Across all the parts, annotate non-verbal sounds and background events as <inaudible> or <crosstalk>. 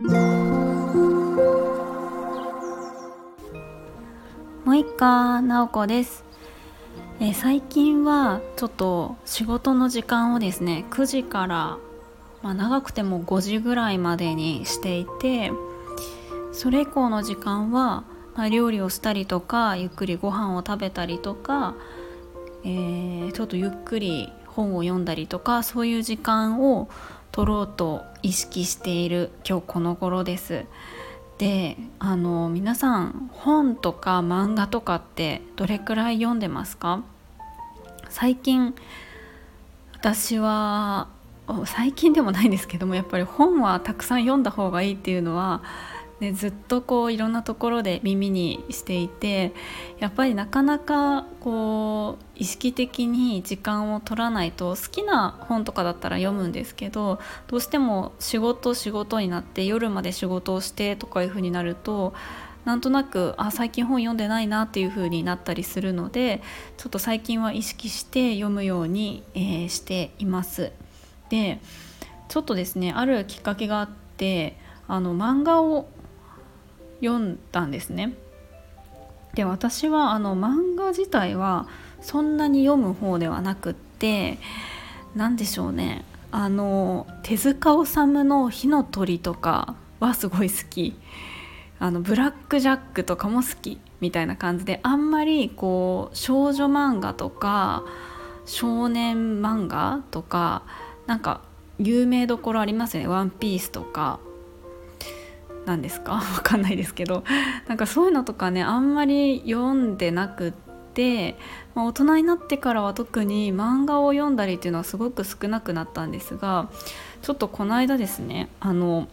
もう一回なおこです。え最近はちょっと仕事の時間をですね9時から、まあ、長くても5時ぐらいまでにしていてそれ以降の時間は、まあ、料理をしたりとかゆっくりご飯を食べたりとか、えー、ちょっとゆっくり本を読んだりとかそういう時間を取ろうと意識している今日この頃です。であの皆さん本とか漫画とかってどれくらい読んでますか？最近私は最近でもないんですけどもやっぱり本はたくさん読んだ方がいいっていうのはね、ずっとこういろんなところで耳にしていてやっぱりなかなかこう意識的に時間を取らないと好きな本とかだったら読むんですけどどうしても仕事仕事になって夜まで仕事をしてとかいう風になるとなんとなくあ最近本読んでないなっていう風になったりするのでちょっと最近は意識して読むように、えー、しています。でちょっとですねあるきっかけがあってあの漫画を読んだんですね。で私はあの漫画自体はそんなに読む方ではなくって何でしょうね。あの手塚治虫の「火の鳥」とかはすごい好き。あのブラック・ジャックとかも好き。みたいな感じであんまりこう少女漫画とか少年漫画とかなんか有名どころありますよね「ワンピースとか。何ですか？<laughs> わかんないですけど。なんかそういうのとかねあんまり読んでなくって、まあ、大人になってからは特に漫画を読んだりっていうのはすごく少なくなったんですがちょっとこの間ですねあの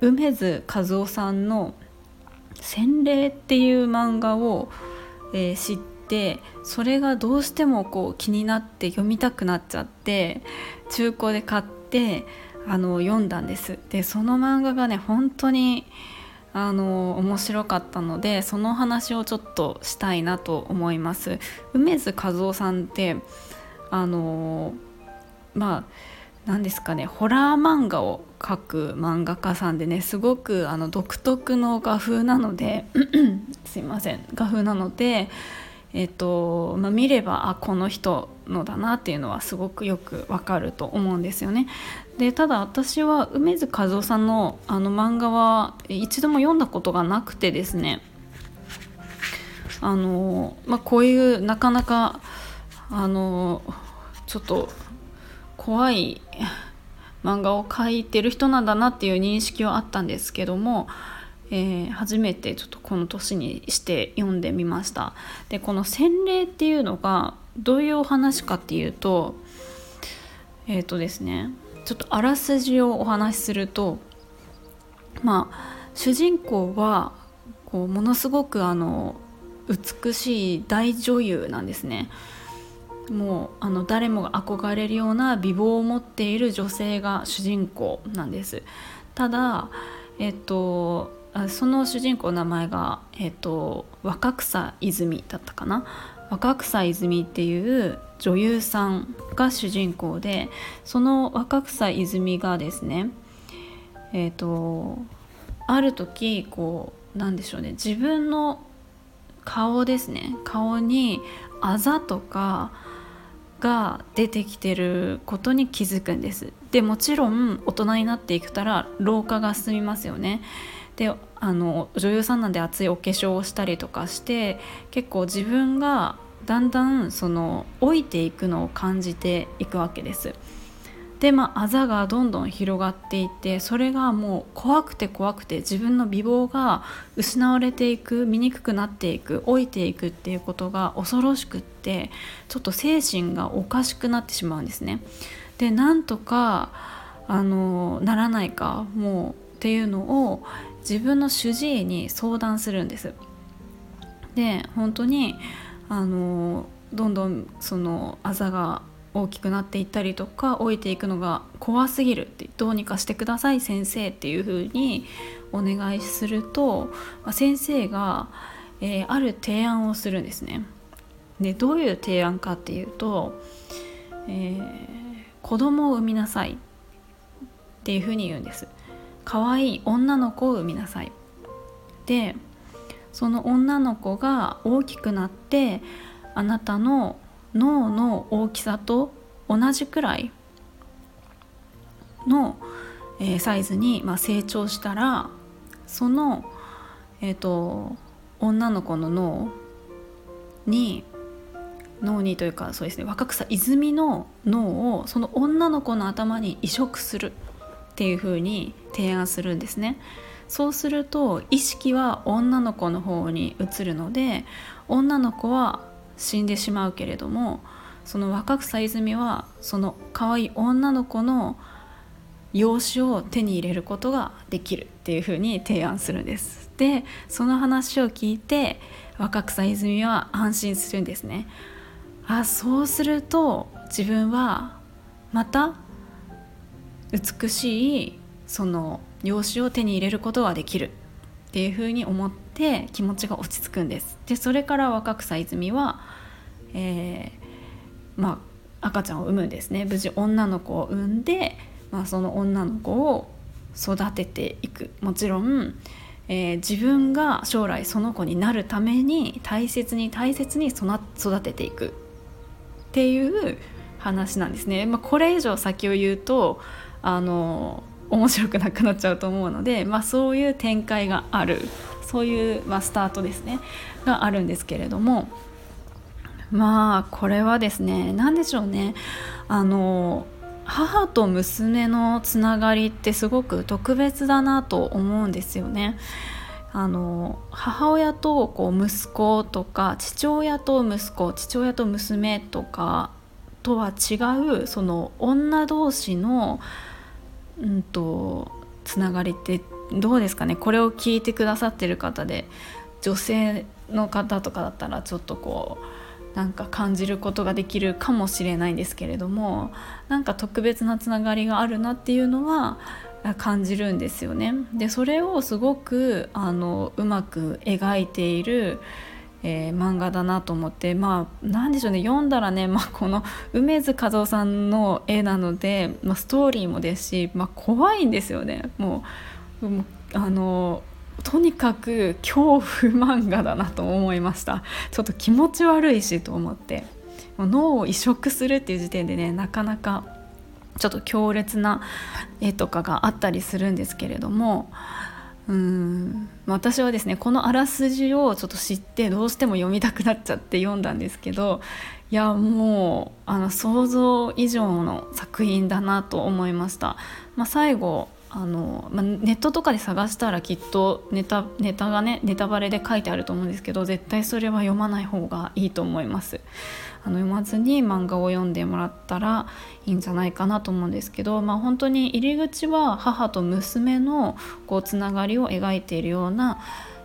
梅津和夫さんの「洗礼」っていう漫画を、えー、知ってそれがどうしてもこう気になって読みたくなっちゃって中古で買ってあの読んだんです。でその漫画がね本当にあの面白かったのでその話をちょっとしたいなと思います。梅津和夫さんってあのまあ何ですかねホラー漫画を描く漫画家さんでねすごくあの独特の画風なので <clears throat> すいません画風なのでえっとまあ、見ればあこの人のだなっていうのはすごくよくわかると思うんですよね。でただ私は梅津和夫さんのあの漫画は一度も読んだことがなくてですねあの、まあ、こういうなかなかあのちょっと怖い漫画を描いてる人なんだなっていう認識はあったんですけどもえー、初めてちょっとこの年にして読んでみました。でこの洗礼っていうのがどういうお話かっていうとえっ、ー、とですねちょっとあらすじをお話しするとまあ主人公はこうものすごくあの美しい大女優なんですね。もうあの誰もが憧れるような美貌を持っている女性が主人公なんです。ただえっとその主人公の名前が、えーと、若草泉だったかな？若草泉っていう女優さんが主人公でその若草泉がですねえっ、ー、とある時こうなんでしょうね自分の顔ですね顔にあざとかが出てきてることに気づくんです。でもちろん大人になっていくたら老化が進みますよね。であの女優さんなんで熱いお化粧をしたりとかして結構自分がだんだんその老いていくのを感じていくわけです。でまあざがどんどん広がっていってそれがもう怖くて怖くて自分の美貌が失われていく醜くなっていく老いていくっていうことが恐ろしくってちょっと精神がおかしくなってしまうんですね。でなんとかあのならないかもうっていうのを自分の主治医に相談するんです。で本当にあのどんどんそのあざが大きくなっていったりとか老いていくのが怖すぎるってどうにかしてください先生っていう風にお願いすると先生が、えー、ある提案をするんですね。でどういう提案かっていうと、えー、子供を産みなさいっていう風に言うんです。可愛い女の子を産みなさい。でその女の子が大きくなってあなたの脳の大きさと同じくらいの、えー、サイズに、まあ、成長したらその、えーと、女の子の脳に脳にというかそうですね若草泉の脳をその女の子の頭に移植する。っていう風に提案するんですね。そうすると意識は女の子の方に移るので女の子は死んでしまうけれどもその若草泉はその可愛い女の子の養子を手に入れることができるっていうふうに提案するんですでその話を聞いて若草泉は安心するんですねあそうすると自分はまた美しいその養子を手に入れることができるっていうふうに思って気持ちが落ち着くんです。でそれから若草泉は、えー、まあ、赤ちゃんを産むんですね。無事女の子を産んで、まあ、その女の子を育てていく。もちろん、えー、自分が将来その子になるために大切に大切に育てていくっていう話なんですね。まあ、これ以上先を言うとあの面白くなくなっちゃうと思うので、まあ、そういう展開があるそういう、まあ、スタートですねがあるんですけれどもまあこれはですね何でしょうねあの母と娘のつながりってすごく特別だなと思うんですよね。あの母親とこう息子とか父親と息子父親と娘とかとは違うその女同士のうんとつながりってどうですかね？これを聞いてくださってる方で女性の方とかだったらちょっとこうなんか感じることができるかもしれないんですけれどもなんか特別なつながりがあるなっていうのは感じるんですよね。でそれをすごくあのうまく描いているえー、漫画だなと思ってまあ何でしょうね読んだらね、まあ、この梅津和夫さんの絵なので、まあ、ストーリーもですし、まあ、怖いんですよね。もうあのとにかく恐怖漫画だなと思いました。ちょっと気持ち悪いしと思って。脳を移植するっていう時点でねなかなかちょっと強烈な絵とかがあったりするんですけれどもうん私はですねこのあらすじをちょっと知ってどうしても読みたくなっちゃって読んだんですけどいやもうあの想像以上の作品だなと思いました。まあ、最後あの、まあ、ネットとかで探したらきっとネタネタがねネタバレで書いてあると思うんですけど絶対それは読まない方がいいと思います。あの読まずに漫画を読んでもらったらいいんじゃないかなと思うんですけど、まあ、本当に入り口は母と娘のこうつながりを描いているような、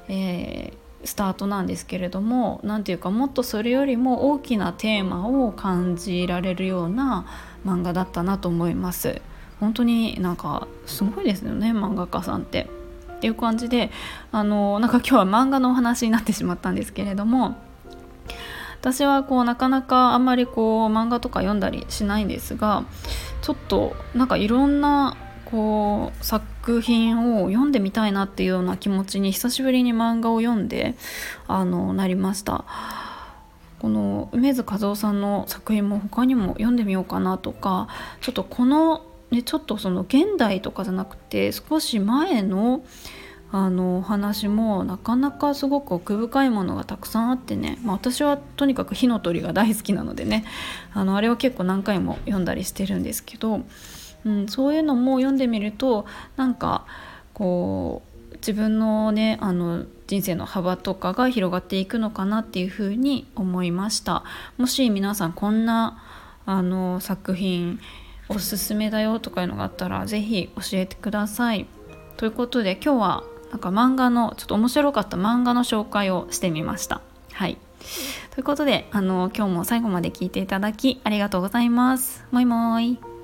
えー、スタートなんですけれども何ていうかもっとそれよりも大きなテーマを感じられるような漫画だったなと思います。本当になんかすごいですよね漫画家さんって。っていう感じであのなんか今日は漫画のお話になってしまったんですけれども私はこうなかなかあんまりこう漫画とか読んだりしないんですがちょっとなんかいろんなこう作品を読んでみたいなっていうような気持ちに久しぶりに漫画を読んであのなりましたこの梅津和夫さんの作品も他にも読んでみようかなとかちょっとこの、ね、ちょっとその現代とかじゃなくて少し前のあのお話もなかなかすごく奥深いものがたくさんあってね、まあ、私はとにかく火の鳥が大好きなのでね。あのあれは結構何回も読んだりしてるんですけど、うん、そういうのも読んでみるとなんかこう自分のねあの人生の幅とかが広がっていくのかなっていうふうに思いました。もし皆さんこんなあの作品おすすめだよとかいうのがあったら是非教えてくださいということで今日はなんか漫画のちょっと面白かった漫画の紹介をしてみました。はいということであの今日も最後まで聞いていただきありがとうございます。もいもーい。